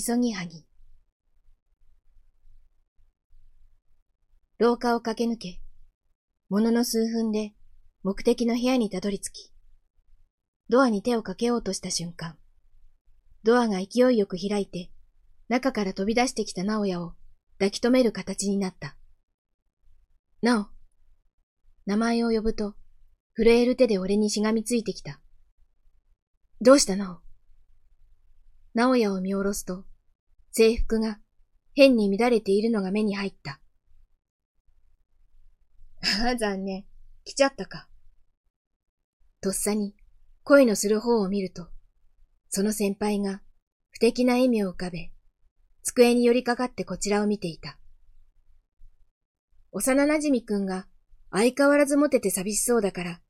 みそぎはぎ。廊下を駆け抜け、ものの数分で目的の部屋にたどり着き、ドアに手をかけようとした瞬間、ドアが勢いよく開いて、中から飛び出してきた直哉を抱き留める形になった。なお、名前を呼ぶと、震える手で俺にしがみついてきた。どうしたなお直哉を見下ろすと、制服が変に乱れているのが目に入った。ああ、残念。来ちゃったか。とっさに声のする方を見ると、その先輩が不敵な笑みを浮かべ、机に寄りかかってこちらを見ていた。幼馴染くんが相変わらずモテて寂しそうだから、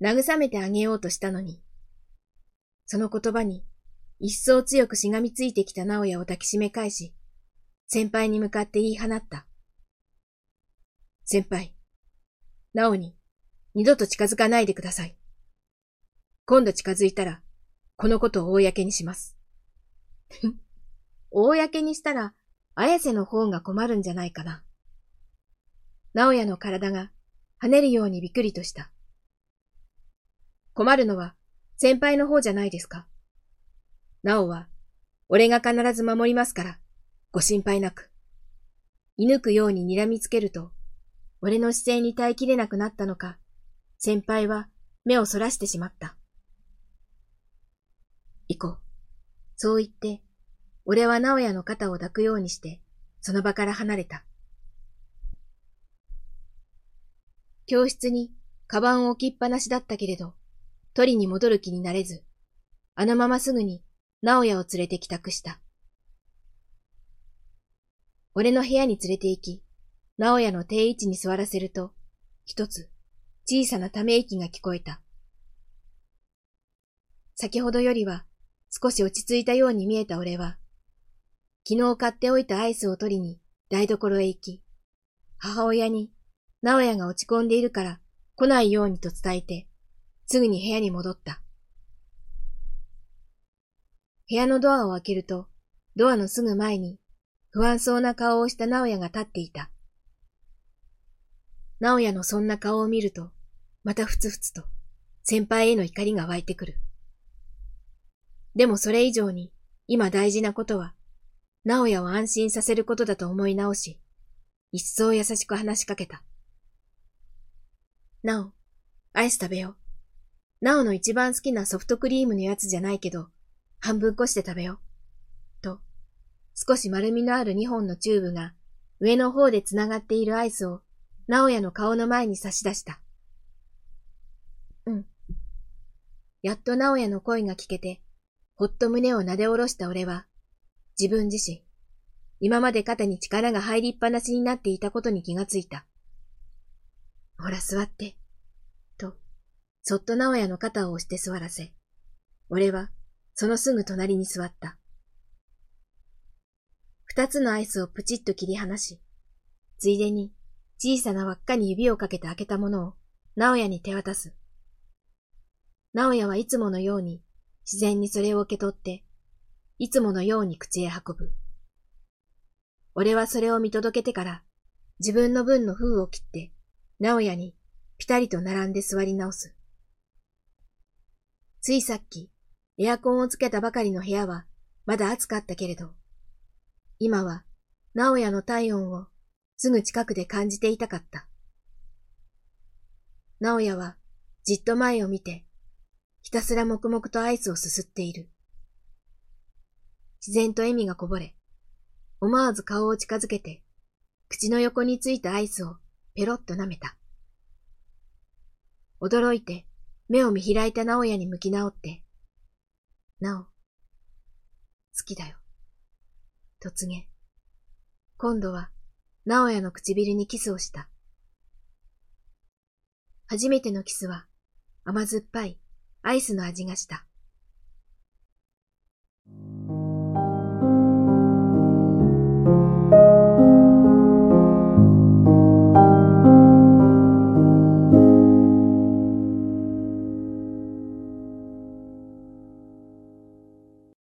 慰めてあげようとしたのに、その言葉に一層強くしがみついてきた直哉を抱きしめ返し、先輩に向かって言い放った。先輩、直に二度と近づかないでください。今度近づいたら、このことを公にします。公にしたら、綾瀬の方が困るんじゃないかな。直哉の体が跳ねるようにびっくりとした。困るのは先輩の方じゃないですか。なおは、俺が必ず守りますから、ご心配なく。射抜くように睨みつけると、俺の姿勢に耐えきれなくなったのか、先輩は目をそらしてしまった。行こう。そう言って、俺は直哉の肩を抱くようにして、その場から離れた。教室にカバンを置きっぱなしだったけれど、取りに戻る気になれず、あのまますぐに直哉を連れて帰宅した。俺の部屋に連れて行き、直哉の定位置に座らせると、一つ小さなため息が聞こえた。先ほどよりは少し落ち着いたように見えた俺は、昨日買っておいたアイスを取りに台所へ行き、母親に直哉が落ち込んでいるから来ないようにと伝えて、すぐに部屋に戻った。部屋のドアを開けると、ドアのすぐ前に、不安そうな顔をした直哉が立っていた。直哉のそんな顔を見ると、またふつふつと、先輩への怒りが湧いてくる。でもそれ以上に、今大事なことは、直哉を安心させることだと思い直し、一層優しく話しかけた。なお、アイス食べよう。なおの一番好きなソフトクリームのやつじゃないけど、半分こして食べよう。と、少し丸みのある二本のチューブが上の方で繋がっているアイスを直哉の顔の前に差し出した。うん。やっと直哉の声が聞けて、ほっと胸を撫で下ろした俺は、自分自身、今まで肩に力が入りっぱなしになっていたことに気がついた。ほら座って、と、そっと直哉の肩を押して座らせ、俺はそのすぐ隣に座った。二つのアイスをプチッと切り離し、ついでに小さな輪っかに指をかけて開けたものを直哉に手渡す。直哉はいつものように自然にそれを受け取って、いつものように口へ運ぶ。俺はそれを見届けてから自分の分の封を切って、直哉にぴたりと並んで座り直す。ついさっき、エアコンをつけたばかりの部屋はまだ暑かったけれど、今は直哉の体温をすぐ近くで感じていたかった。直哉はじっと前を見て、ひたすら黙々とアイスをすすっている。自然と笑みがこぼれ、思わず顔を近づけて、口の横についたアイスをペロッと舐めた。驚いて目を見開いた直哉に向き直って、なお、好きだよ。と告げ、今度は、直哉の唇にキスをした。初めてのキスは、甘酸っぱいアイスの味がした。